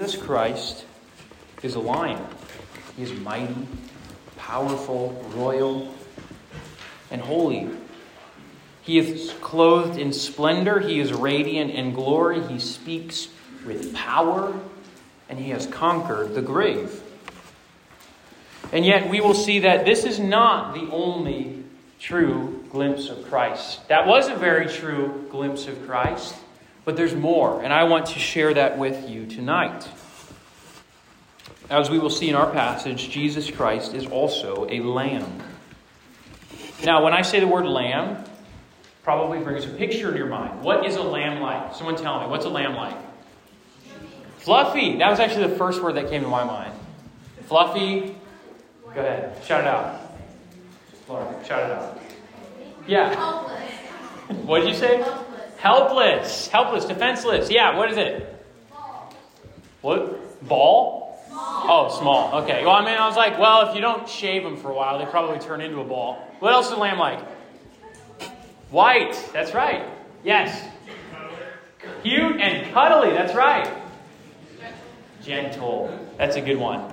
Jesus Christ is a lion. He is mighty, powerful, royal, and holy. He is clothed in splendor. He is radiant in glory. He speaks with power, and he has conquered the grave. And yet, we will see that this is not the only true glimpse of Christ. That was a very true glimpse of Christ. But there's more, and I want to share that with you tonight. As we will see in our passage, Jesus Christ is also a lamb. Now, when I say the word lamb, probably brings a picture in your mind. What is a lamb like? Someone tell me, what's a lamb like? Fluffy. That was actually the first word that came to my mind. Fluffy. Go ahead. Shout it out. Lauren, shout it out. Yeah. What did you say? Helpless. Helpless. Defenseless. Yeah, what is it? Ball. What? Ball? Small. Oh, small. Okay. Well, I mean, I was like, well, if you don't shave them for a while, they probably turn into a ball. What else is lamb like? White. That's right. Yes. Cute and cuddly. That's right. Gentle. That's a good one.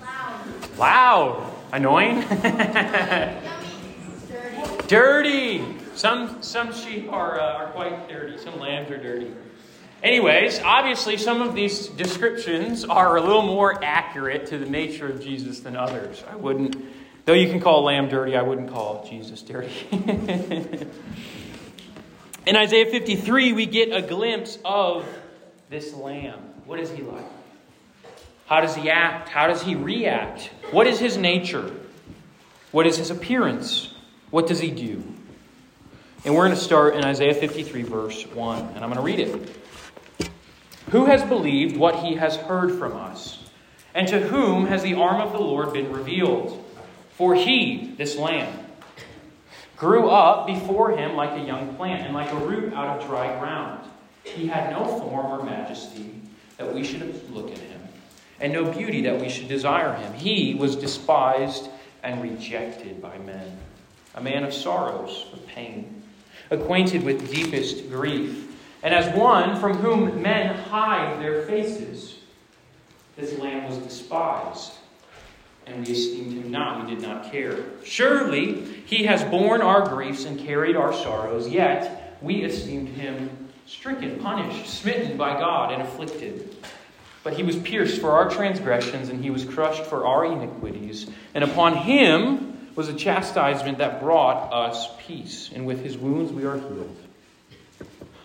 Loud. Loud. Annoying. Dirty. Some, some sheep are, uh, are quite dirty, some lambs are dirty. Anyways, obviously, some of these descriptions are a little more accurate to the nature of Jesus than others. I wouldn't, though you can call a lamb dirty, I wouldn't call Jesus dirty. In Isaiah 53, we get a glimpse of this lamb. What is he like? How does he act? How does he react? What is his nature? What is his appearance? What does he do? And we're going to start in Isaiah 53, verse 1, and I'm going to read it. Who has believed what he has heard from us? And to whom has the arm of the Lord been revealed? For he, this lamb, grew up before him like a young plant and like a root out of dry ground. He had no form or majesty that we should look at him, and no beauty that we should desire him. He was despised and rejected by men, a man of sorrows, of pain acquainted with deepest grief, and as one from whom men hide their faces. This lamb was despised, and we esteemed him not, we did not care. Surely he has borne our griefs and carried our sorrows, yet we esteemed him stricken, punished, smitten by God, and afflicted. But he was pierced for our transgressions, and he was crushed for our iniquities. And upon him was a chastisement that brought us peace, and with his wounds we are healed.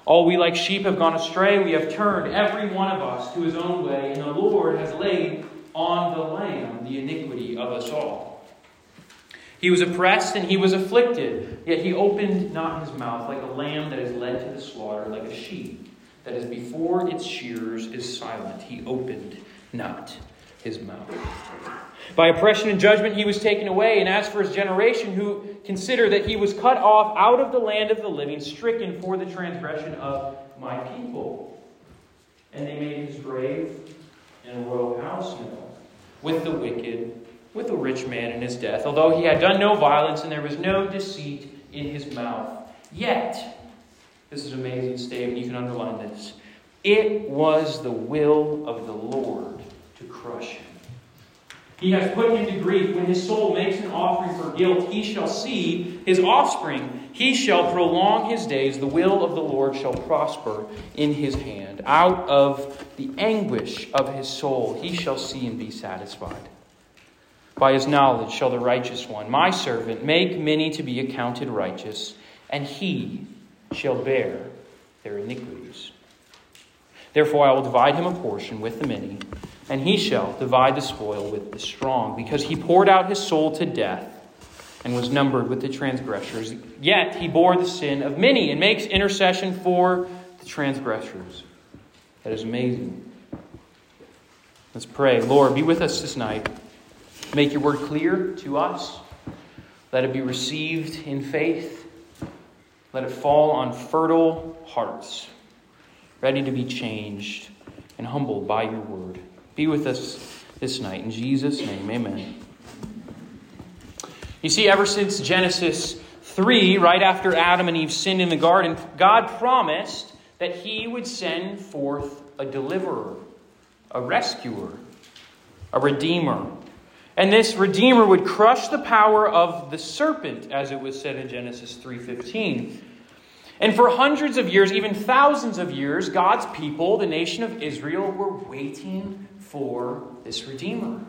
All we like sheep have gone astray. We have turned every one of us to his own way, and the Lord has laid on the Lamb the iniquity of us all. He was oppressed and he was afflicted, yet he opened not his mouth like a lamb that is led to the slaughter, like a sheep that is before its shearers is silent. He opened not his mouth. By oppression and judgment he was taken away, and as for his generation, who consider that he was cut off out of the land of the living, stricken for the transgression of my people. And they made his grave in a royal house, know, with the wicked, with the rich man in his death, although he had done no violence and there was no deceit in his mouth. Yet, this is an amazing statement, you can underline this. It was the will of the Lord crush him. He has put him to grief. When his soul makes an offering for guilt, he shall see his offspring. He shall prolong his days. The will of the Lord shall prosper in his hand. Out of the anguish of his soul, he shall see and be satisfied. By his knowledge shall the righteous one, my servant, make many to be accounted righteous, and he shall bear their iniquities. Therefore, I will divide him a portion with the many and he shall divide the spoil with the strong, because he poured out his soul to death and was numbered with the transgressors. Yet he bore the sin of many and makes intercession for the transgressors. That is amazing. Let's pray. Lord, be with us this night. Make your word clear to us. Let it be received in faith. Let it fall on fertile hearts, ready to be changed and humbled by your word. Be with us this night. In Jesus' name, amen. You see, ever since Genesis 3, right after Adam and Eve sinned in the garden, God promised that He would send forth a deliverer, a rescuer, a redeemer. And this redeemer would crush the power of the serpent, as it was said in Genesis 3:15. And for hundreds of years, even thousands of years, God's people, the nation of Israel, were waiting for this redeemer.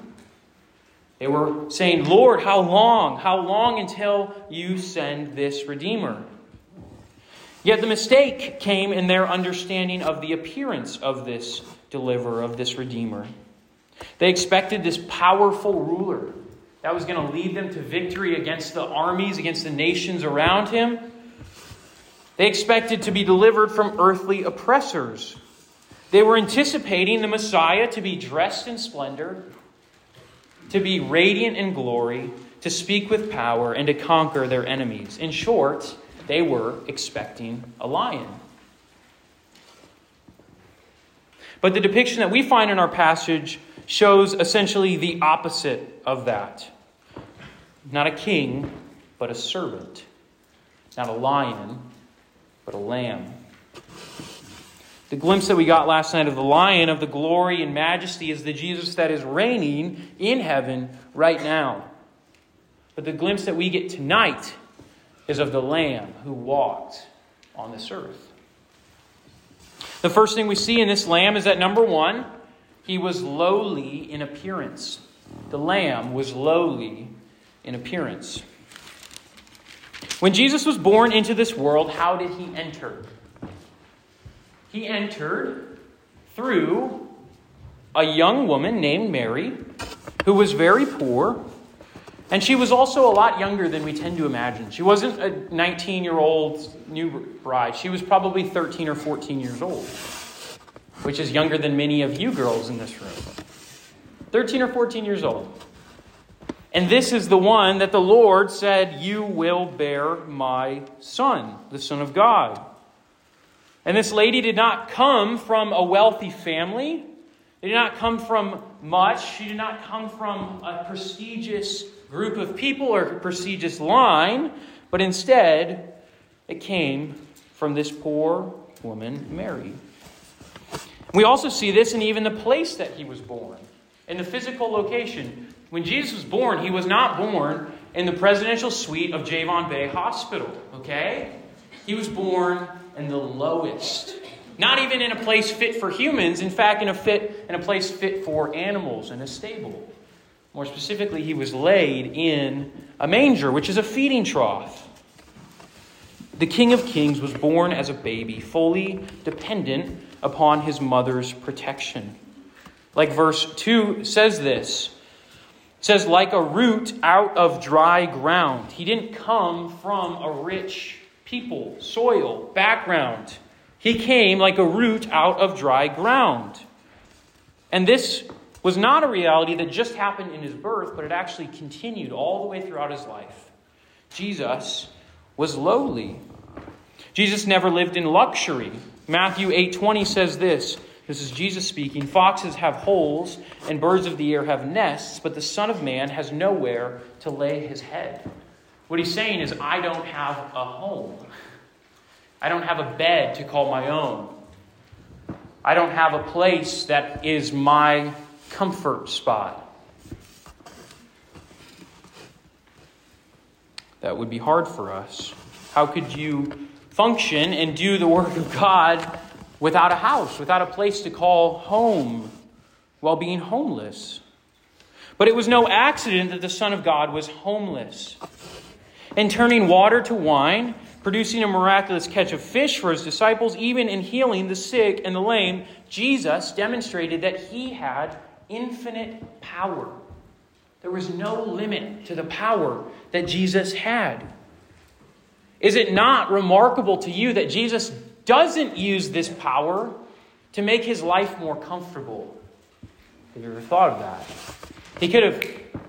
They were saying, Lord, how long? How long until you send this Redeemer? Yet the mistake came in their understanding of the appearance of this deliverer, of this Redeemer. They expected this powerful ruler that was going to lead them to victory against the armies, against the nations around him. They expected to be delivered from earthly oppressors. They were anticipating the Messiah to be dressed in splendor, to be radiant in glory, to speak with power, and to conquer their enemies. In short, they were expecting a lion. But the depiction that we find in our passage shows essentially the opposite of that. Not a king, but a servant. Not a lion, but a lamb. The glimpse that we got last night of the lion, of the glory and majesty, is the Jesus that is reigning in heaven right now. But the glimpse that we get tonight is of the lamb who walked on this earth. The first thing we see in this lamb is that number one, he was lowly in appearance. The lamb was lowly in appearance. When Jesus was born into this world, how did he enter? he entered through a young woman named Mary who was very poor. And she was also a lot younger than we tend to imagine. She wasn't a 19 year old new bride. She was probably 13 or 14 years old, which is younger than many of you girls in this room. 13 or 14 years old. And this is the one that the Lord said, You will bear my son, the Son of God. And this lady did not come from a wealthy family. They did not come from much. She did not come from a prestigious group of people or a prestigious line, but instead, it came from this poor woman, Mary. We also see this in even the place that he was born, in the physical location. When Jesus was born, he was not born in the presidential suite of Javon Bay Hospital, okay? He was born in the lowest. Not even in a place fit for humans, in fact, in a fit in a place fit for animals in a stable. More specifically, he was laid in a manger, which is a feeding trough. The King of Kings was born as a baby, fully dependent upon his mother's protection. Like verse 2 says this. Says, like a root out of dry ground. He didn't come from a rich people, soil, background. He came like a root out of dry ground. And this was not a reality that just happened in his birth, but it actually continued all the way throughout his life. Jesus was lowly. Jesus never lived in luxury. Matthew 8:20 says this. This is Jesus speaking. Foxes have holes and birds of the air have nests, but the Son of Man has nowhere to lay his head. What he's saying is, I don't have a home. I don't have a bed to call my own. I don't have a place that is my comfort spot. That would be hard for us. How could you function and do the work of God without a house, without a place to call home, while being homeless? But it was no accident that the Son of God was homeless in turning water to wine, producing a miraculous catch of fish for his disciples, even in healing the sick and the lame, Jesus demonstrated that he had infinite power. There was no limit to the power that Jesus had. Is it not remarkable to you that Jesus doesn't use this power to make his life more comfortable? Have you ever thought of that? He could have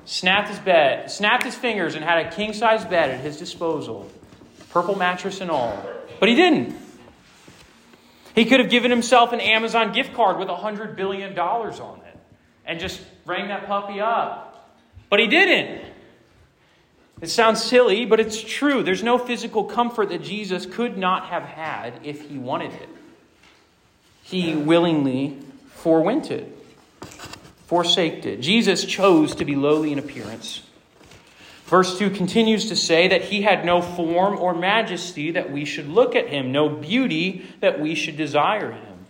snapped his bed, snapped his fingers, and had a king size bed at his disposal, purple mattress and all. But he didn't. He could have given himself an Amazon gift card with $100 billion on it and just rang that puppy up. But he didn't. It sounds silly, but it's true. There's no physical comfort that Jesus could not have had if he wanted it. He willingly forewent it. forsaked it. Jesus chose to be lowly in appearance. Verse 2 continues to say that he had no form or majesty that we should look at him, no beauty that we should desire him.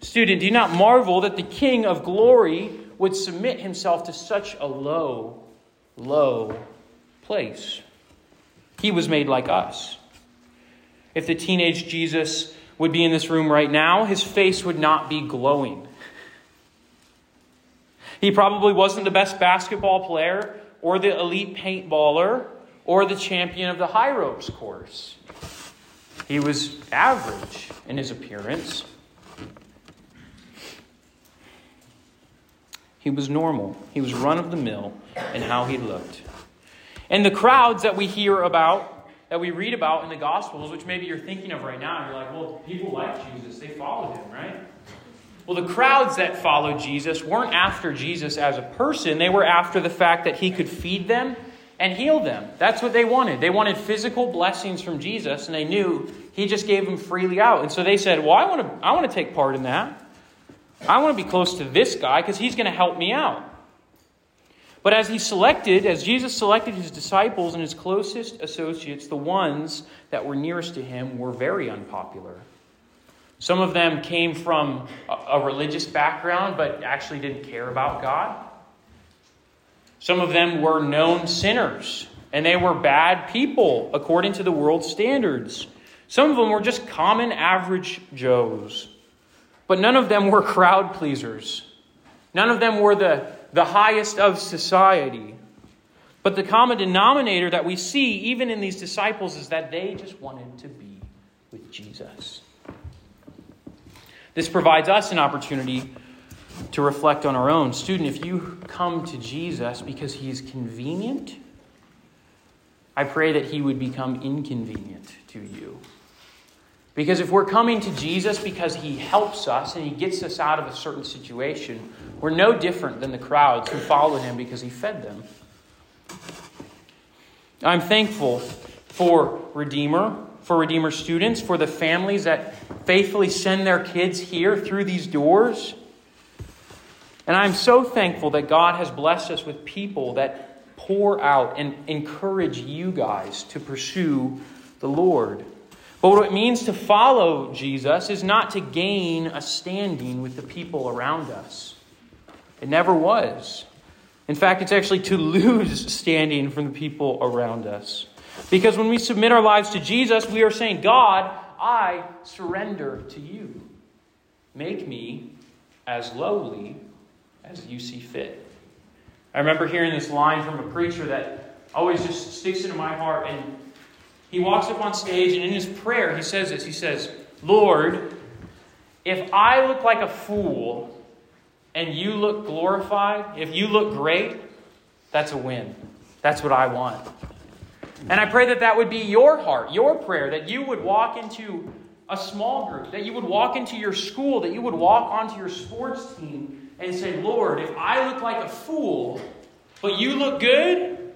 Student, do not marvel that the King of glory would submit himself to such a low, low place. He was made like us. If the teenage Jesus would be in this room right now, his face would not be glowing. He probably wasn't the best basketball player or the elite paintballer or the champion of the high ropes course. He was average in his appearance. He was normal. He was run of the mill in how he looked. And the crowds that we hear about, that we read about in the Gospels, which maybe you're thinking of right now, you're like, well, people like Jesus, they followed him, right? Well, the crowds that followed Jesus weren't after Jesus as a person, they were after the fact that he could feed them and heal them. That's what they wanted. They wanted physical blessings from Jesus, and they knew he just gave them freely out. And so they said, Well, I want to, I want to take part in that. I want to be close to this guy because he's going to help me out. But as he selected, as Jesus selected his disciples and his closest associates, the ones that were nearest to him were very unpopular. Some of them came from a religious background but actually didn't care about God. Some of them were known sinners and they were bad people according to the world's standards. Some of them were just common average Joes. But none of them were crowd pleasers. None of them were the, the highest of society. But the common denominator that we see, even in these disciples, is that they just wanted to be with Jesus. This provides us an opportunity to reflect on our own. Student, if you come to Jesus because he is convenient, I pray that he would become inconvenient to you. Because if we're coming to Jesus because he helps us and he gets us out of a certain situation, we're no different than the crowds who followed him because he fed them. I'm thankful for Redeemer for Redeemer students, for the families that faithfully send their kids here through these doors. And I'm so thankful that God has blessed us with people that pour out and encourage you guys to pursue the Lord. But what it means to follow Jesus is not to gain a standing with the people around us. It never was. In fact, it's actually to lose standing from the people around us. Because when we submit our lives to Jesus, we are saying, God, I surrender to you. Make me as lowly as you see fit. I remember hearing this line from a preacher that always just sticks into my heart. And he walks up on stage, and in his prayer, he says this He says, Lord, if I look like a fool and you look glorified, if you look great, that's a win. That's what I want. And I pray that that would be your heart, your prayer, that you would walk into a small group, that you would walk into your school, that you would walk onto your sports team and say, Lord, if I look like a fool, but you look good,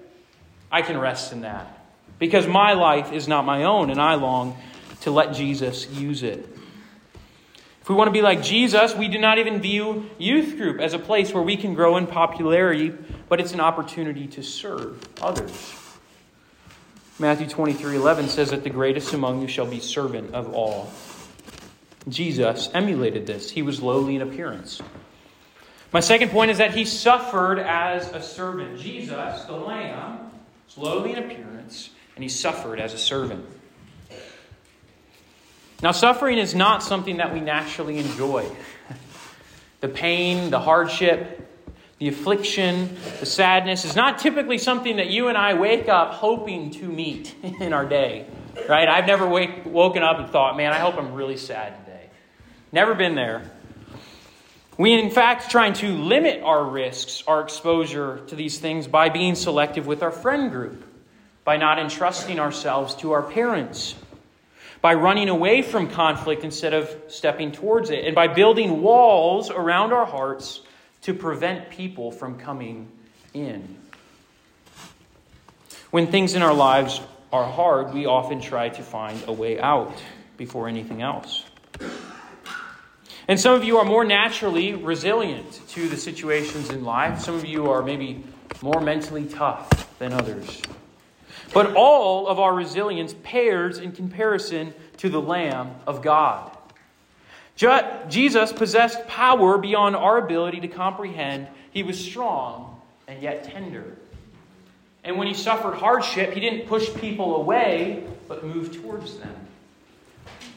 I can rest in that. Because my life is not my own, and I long to let Jesus use it. If we want to be like Jesus, we do not even view youth group as a place where we can grow in popularity, but it's an opportunity to serve others. Matthew 23 11 says that the greatest among you shall be servant of all. Jesus emulated this. He was lowly in appearance. My second point is that he suffered as a servant. Jesus, the Lamb, was lowly in appearance, and he suffered as a servant. Now, suffering is not something that we naturally enjoy. The pain, the hardship, the affliction, the sadness is not typically something that you and I wake up hoping to meet in our day, right? I've never wake, woken up and thought, man, I hope I'm really sad today. Never been there. We, in fact, trying to limit our risks, our exposure to these things by being selective with our friend group, by not entrusting ourselves to our parents, by running away from conflict instead of stepping towards it, and by building walls around our hearts to prevent people from coming in. When things in our lives are hard, we often try to find a way out before anything else. And some of you are more naturally resilient to the situations in life. Some of you are maybe more mentally tough than others. But all of our resilience pairs in comparison to the Lamb of God. Jesus possessed power beyond our ability to comprehend. He was strong and yet tender. And when he suffered hardship, he didn't push people away, but moved towards them.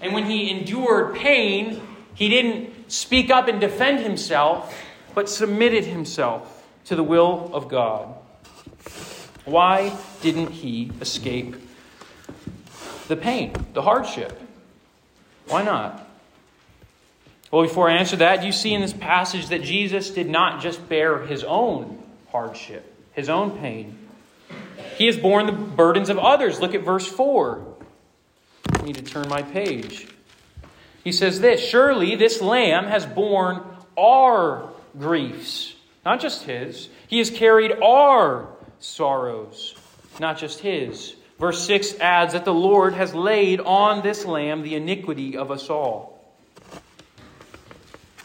And when he endured pain, he didn't speak up and defend himself, but submitted himself to the will of God. Why didn't he escape the pain, the hardship? Why not? Well, before I answer that, you see in this passage that Jesus did not just bear his own hardship, his own pain? He has borne the burdens of others. Look at verse 4. I need to turn my page. He says this Surely this lamb has borne our griefs, not just his. He has carried our sorrows, not just his. Verse 6 adds that the Lord has laid on this lamb the iniquity of us all.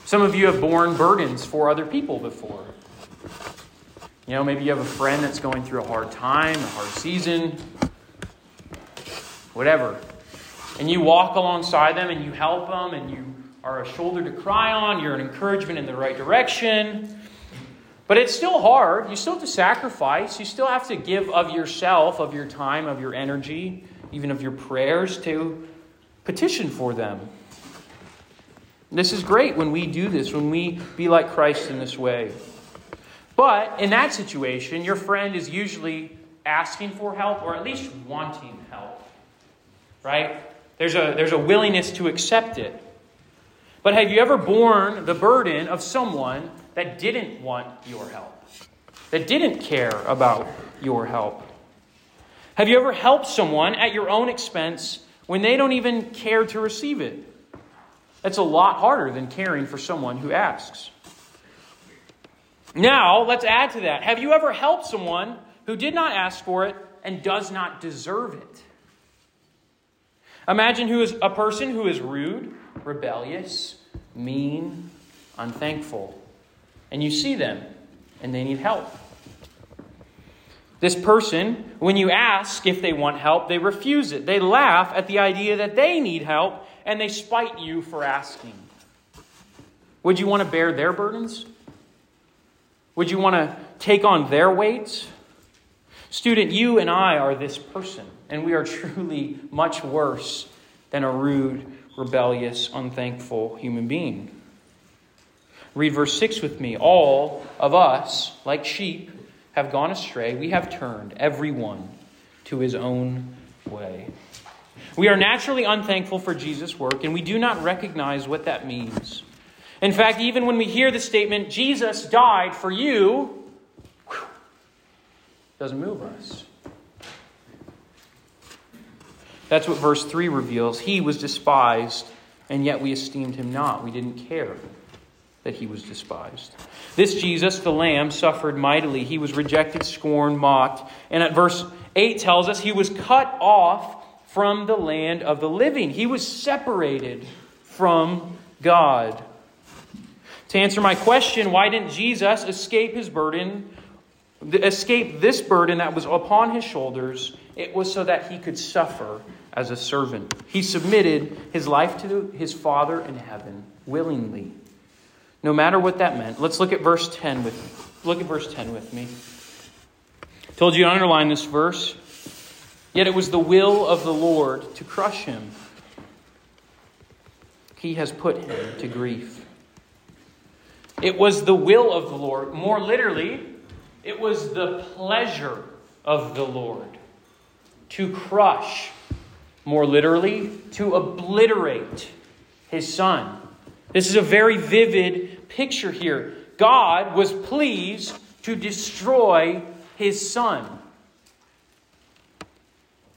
Some of you have borne burdens for other people before. You know, maybe you have a friend that's going through a hard time, a hard season, whatever. And you walk alongside them and you help them and you are a shoulder to cry on, you're an encouragement in the right direction. But it's still hard. You still have to sacrifice. You still have to give of yourself, of your time, of your energy, even of your prayers to petition for them. This is great when we do this, when we be like Christ in this way. But in that situation, your friend is usually asking for help or at least wanting help. Right? There's a, there's a willingness to accept it. But have you ever borne the burden of someone that didn't want your help? That didn't care about your help? Have you ever helped someone at your own expense when they don't even care to receive it? That's a lot harder than caring for someone who asks. Now, let's add to that. Have you ever helped someone who did not ask for it and does not deserve it? Imagine who is a person who is rude, rebellious, mean, unthankful, and you see them and they need help. This person, when you ask if they want help, they refuse it. They laugh at the idea that they need help and they spite you for asking. Would you want to bear their burdens? Would you want to take on their weights? Student, you and I are this person, and we are truly much worse than a rude, rebellious, unthankful human being. Read verse 6 with me. All of us, like sheep, have gone astray. We have turned, every one, to his own way. We are naturally unthankful for Jesus' work, and we do not recognize what that means. In fact, even when we hear the statement, Jesus died for you, doesn't move us. That's what verse 3 reveals. He was despised, and yet we esteemed him not. We didn't care that he was despised. This Jesus, the Lamb, suffered mightily. He was rejected, scorned, mocked. And at verse 8 tells us he was cut off from the land of the living. He was separated from God. To answer my question, why didn't Jesus escape his burden, escape this burden that was upon his shoulders? It was so that he could suffer as a servant. He submitted his life to his Father in heaven willingly. No matter what that meant. Let's look at verse 10 with me. Look at verse 10 with me. Told you to underline this verse. Yet it was the will of the Lord to crush him. He has put him to grief. It was the will of the Lord. More literally, it was the pleasure of the Lord to crush, more literally, to obliterate his son. This is a very vivid picture here. God was pleased to destroy his son.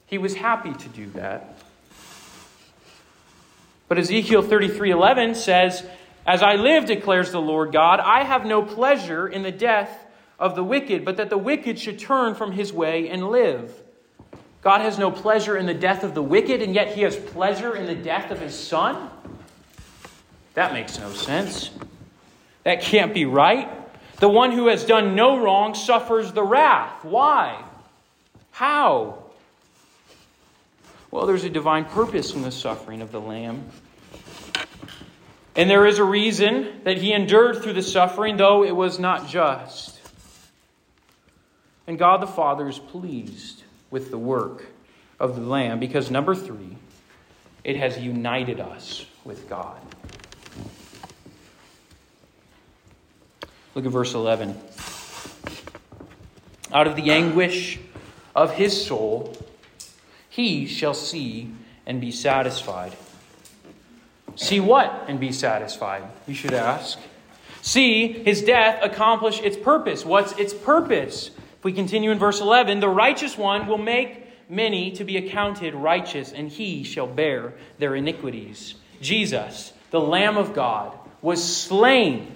He was happy to do that. But Ezekiel 33:11 says, as I live, declares the Lord God, I have no pleasure in the death of the wicked, but that the wicked should turn from his way and live. God has no pleasure in the death of the wicked, and yet he has pleasure in the death of his son? That makes no sense. That can't be right. The one who has done no wrong suffers the wrath. Why? How? Well, there's a divine purpose in the suffering of the Lamb. And there is a reason that he endured through the suffering, though it was not just. And God the Father is pleased with the work of the Lamb because, number three, it has united us with God. Look at verse 11. Out of the anguish of his soul, he shall see and be satisfied. See what and be satisfied, you should ask. See his death accomplish its purpose. What's its purpose? If we continue in verse 11, the righteous one will make many to be accounted righteous, and he shall bear their iniquities. Jesus, the Lamb of God, was slain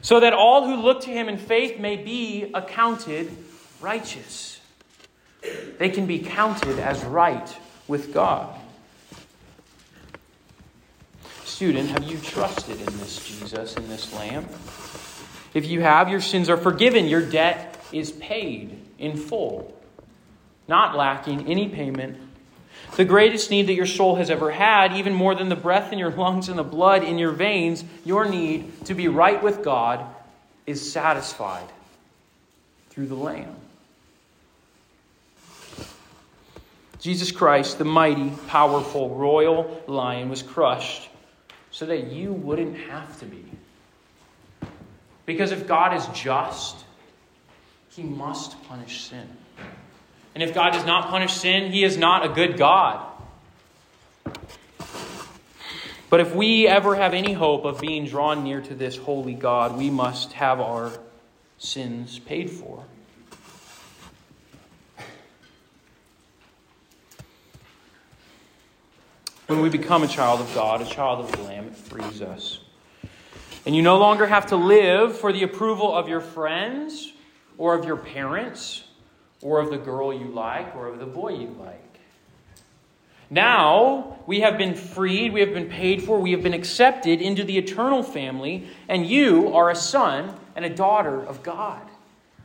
so that all who look to him in faith may be accounted righteous. They can be counted as right with God. Student, have you trusted in this Jesus, in this Lamb? If you have, your sins are forgiven. Your debt is paid in full, not lacking any payment. The greatest need that your soul has ever had, even more than the breath in your lungs and the blood in your veins, your need to be right with God, is satisfied through the Lamb. Jesus Christ, the mighty, powerful, royal lion, was crushed so that you wouldn't have to be. Because if God is just, he must punish sin. And if God does not punish sin, he is not a good God. But if we ever have any hope of being drawn near to this holy God, we must have our sins paid for. When we become a child of God, a child of the Lamb, it frees us. And you no longer have to live for the approval of your friends or of your parents or of the girl you like or of the boy you like. Now we have been freed, we have been paid for, we have been accepted into the eternal family, and you are a son and a daughter of God,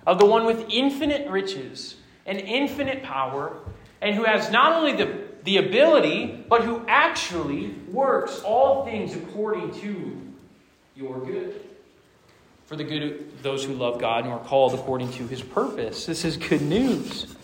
of the one with infinite riches and infinite power, and who has not only the, the ability, but who actually works all things according to your good for the good of those who love God and are called according to his purpose. This is good news.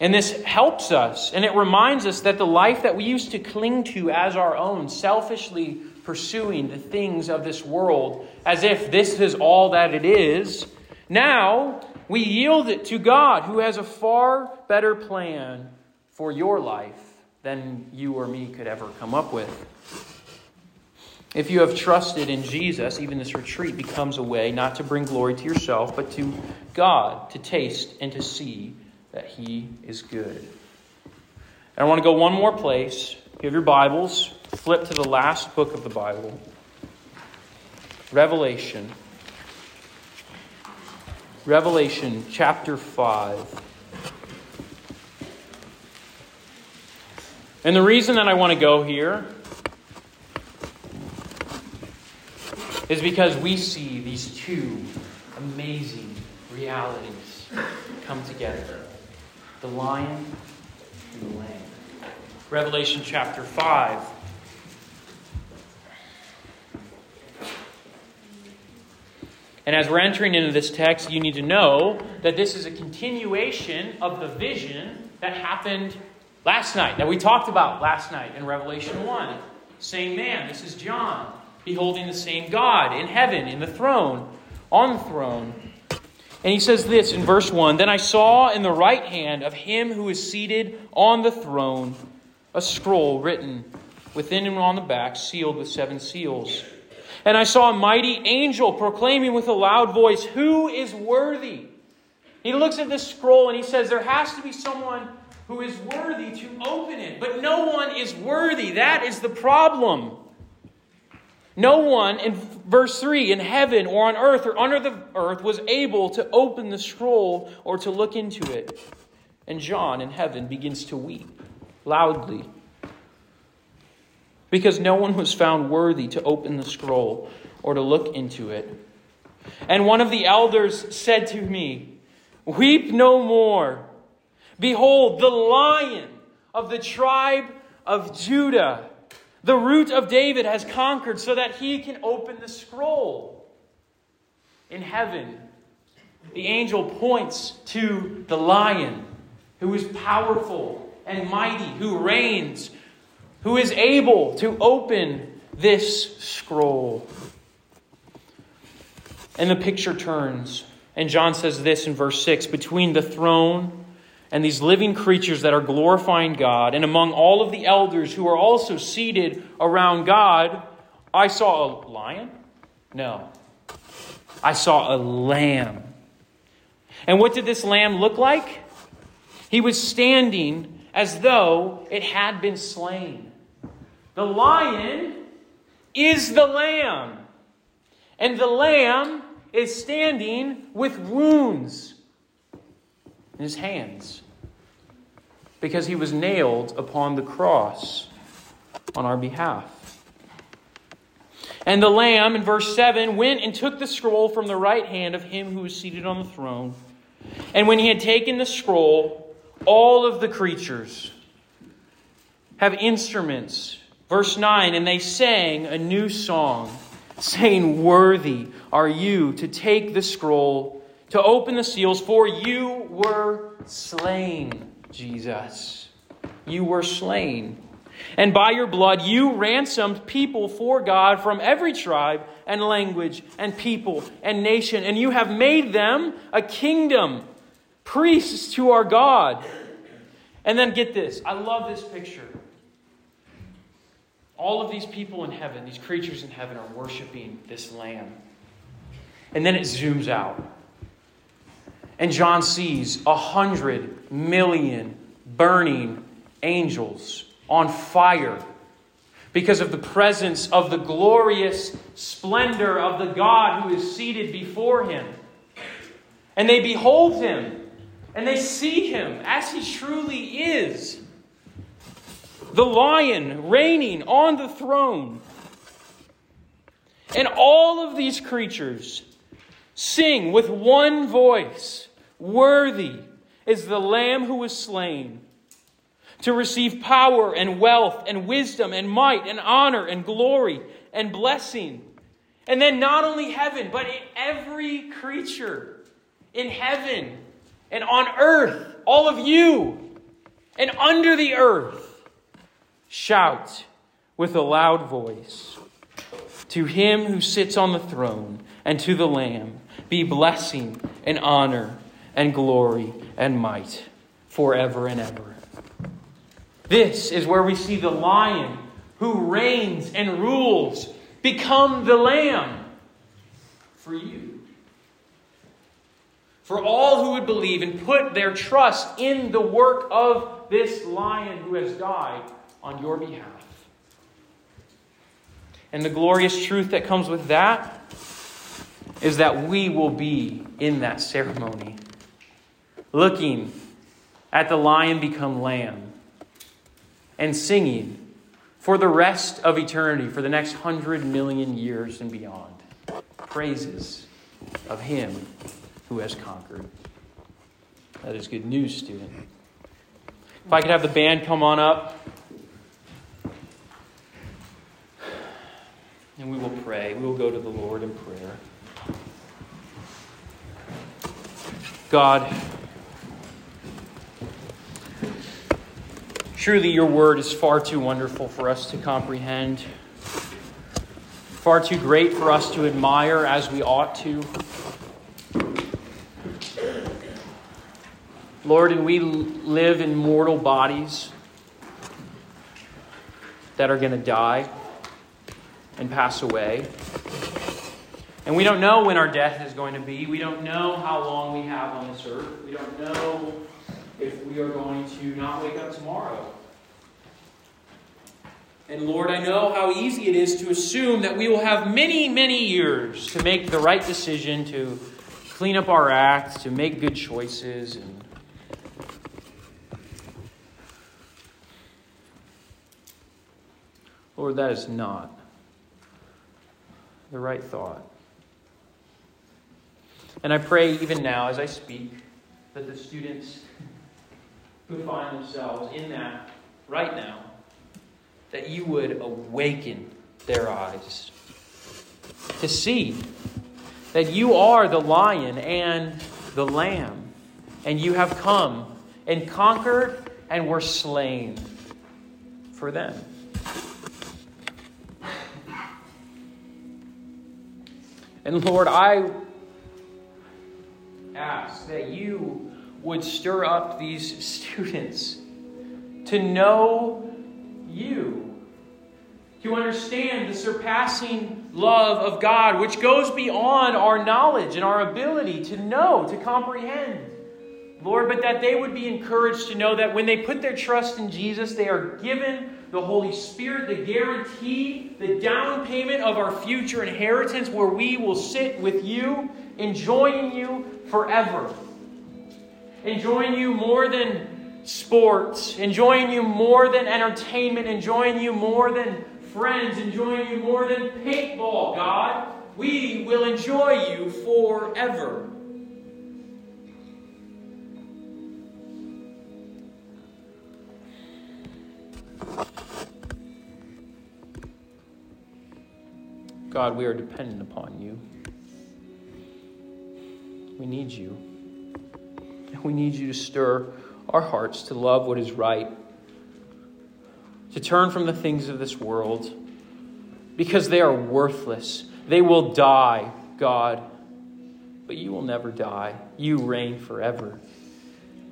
And this helps us, and it reminds us that the life that we used to cling to as our own, selfishly pursuing the things of this world as if this is all that it is, now we yield it to God, who has a far better plan for your life than you or me could ever come up with. If you have trusted in Jesus, even this retreat becomes a way not to bring glory to yourself, but to God, to taste and to see that He is good. And I want to go one more place. You have your Bibles, flip to the last book of the Bible Revelation. Revelation chapter 5. And the reason that I want to go here is because we see these two amazing realities come together the lion and the lamb. Revelation chapter 5. And as we're entering into this text, you need to know that this is a continuation of the vision that happened last night, that we talked about last night in Revelation 1. Same man, this is John beholding the same God in heaven, in the throne, on the throne. And he says this in verse 1 Then I saw in the right hand of him who is seated on the throne a scroll written within and on the back, sealed with seven seals. And I saw a mighty angel proclaiming with a loud voice, Who is worthy? He looks at this scroll and he says, There has to be someone who is worthy to open it, but no one is worthy. That is the problem. No one, in verse 3, in heaven or on earth or under the earth was able to open the scroll or to look into it. And John in heaven begins to weep loudly. because no one was found worthy to open the scroll or to look into it. And one of the elders said to me, Weep no more. Behold, the lion of the tribe of Judah, the root of David, has conquered so that he can open the scroll. In heaven, the angel points to the lion who is powerful and mighty, who reigns who is able to open this scroll. And the picture turns. And John says this in verse 6 between the throne and these living creatures that are glorifying God, and among all of the elders who are also seated around God, I saw a lion? No. I saw a lamb. And what did this lamb look like? He was standing as though it had been slain. The lion is the lamb. And the lamb is standing with wounds in his hands because he was nailed upon the cross on our behalf. And the Lamb, in verse 7, went and took the scroll from the right hand of him who was seated on the throne. And when he had taken the scroll, all of the creatures have instruments Verse 9, and they sang a new song, saying, Worthy are you to take the scroll, to open the seals, for you were slain, Jesus. You were slain. And by your blood you ransomed people for God from every tribe and language and people and nation, and you have made them a kingdom, priests to our God. And then get this I love this picture all of these people in heaven, these creatures in heaven, are worshiping this lamb. And then it zooms out. And John sees a hundred million burning angels on fire because of the presence of the glorious splendor of the God who is seated before him. And they behold him and they see him as he truly is the lion reigning on the throne. And all of these creatures sing with one voice Worthy is the Lamb who was slain to receive power and wealth and wisdom and might and honor and glory and blessing. And then not only heaven, but every creature in heaven and on earth, all of you, and under the earth Shout with a loud voice to him who sits on the throne and to the Lamb be blessing and honor and glory and might forever and ever. This is where we see the lion who reigns and rules become the lamb for you. For all who would believe and put their trust in the work of this lion who has died on your behalf. And the glorious truth that comes with that is that we will be in that ceremony, looking at the lion become lamb and singing for the rest of eternity, for the next hundred million years and beyond, praises of Him who has conquered. That is good news, student. If I could have the band come on up. and we will pray. We will go to the Lord in prayer. God, truly your word is far too wonderful for us to comprehend, far too great for us to admire as we ought to. Lord, and we live in mortal bodies that are going to die and pass away. And we don't know when our death is going to be. We don't know how long we have on this earth. We don't know if we are going to not wake up tomorrow. And Lord, I know how easy it is to assume that we will have many, many years to make the right decision, to clean up our act, to make good choices, and Lord, that is not the right thought. And I pray even now as I speak that the students who find themselves in that right now, that you would awaken their eyes to see that you are the lion and the lamb, and you have come and conquered and were slain for them. And Lord, I ask that you would stir up these students to know you, to understand the surpassing love of God, which goes beyond our knowledge and our ability to know, to comprehend. Lord, but that they would be encouraged to know that when they put their trust in Jesus, they are given the Holy Spirit, the guarantee, the down payment of our future inheritance where we will sit with you, enjoying you forever. Enjoying you more than sports, enjoying you more than entertainment, enjoying you more than friends, enjoying you more than paintball, God. We will enjoy you forever. God, we are dependent upon you. We need you. We need you to stir our hearts to love what is right, to turn from the things of this world, because they are worthless. They will die, God, but you will never die. You reign forever.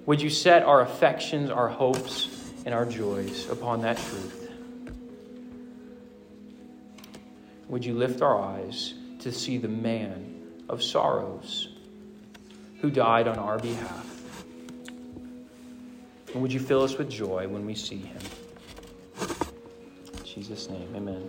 Would you set our affections, our hopes, and our joys upon that truth? would you lift our eyes to see the man of sorrows who died on our behalf? And would you fill us with joy when we see him? In Jesus' name, amen.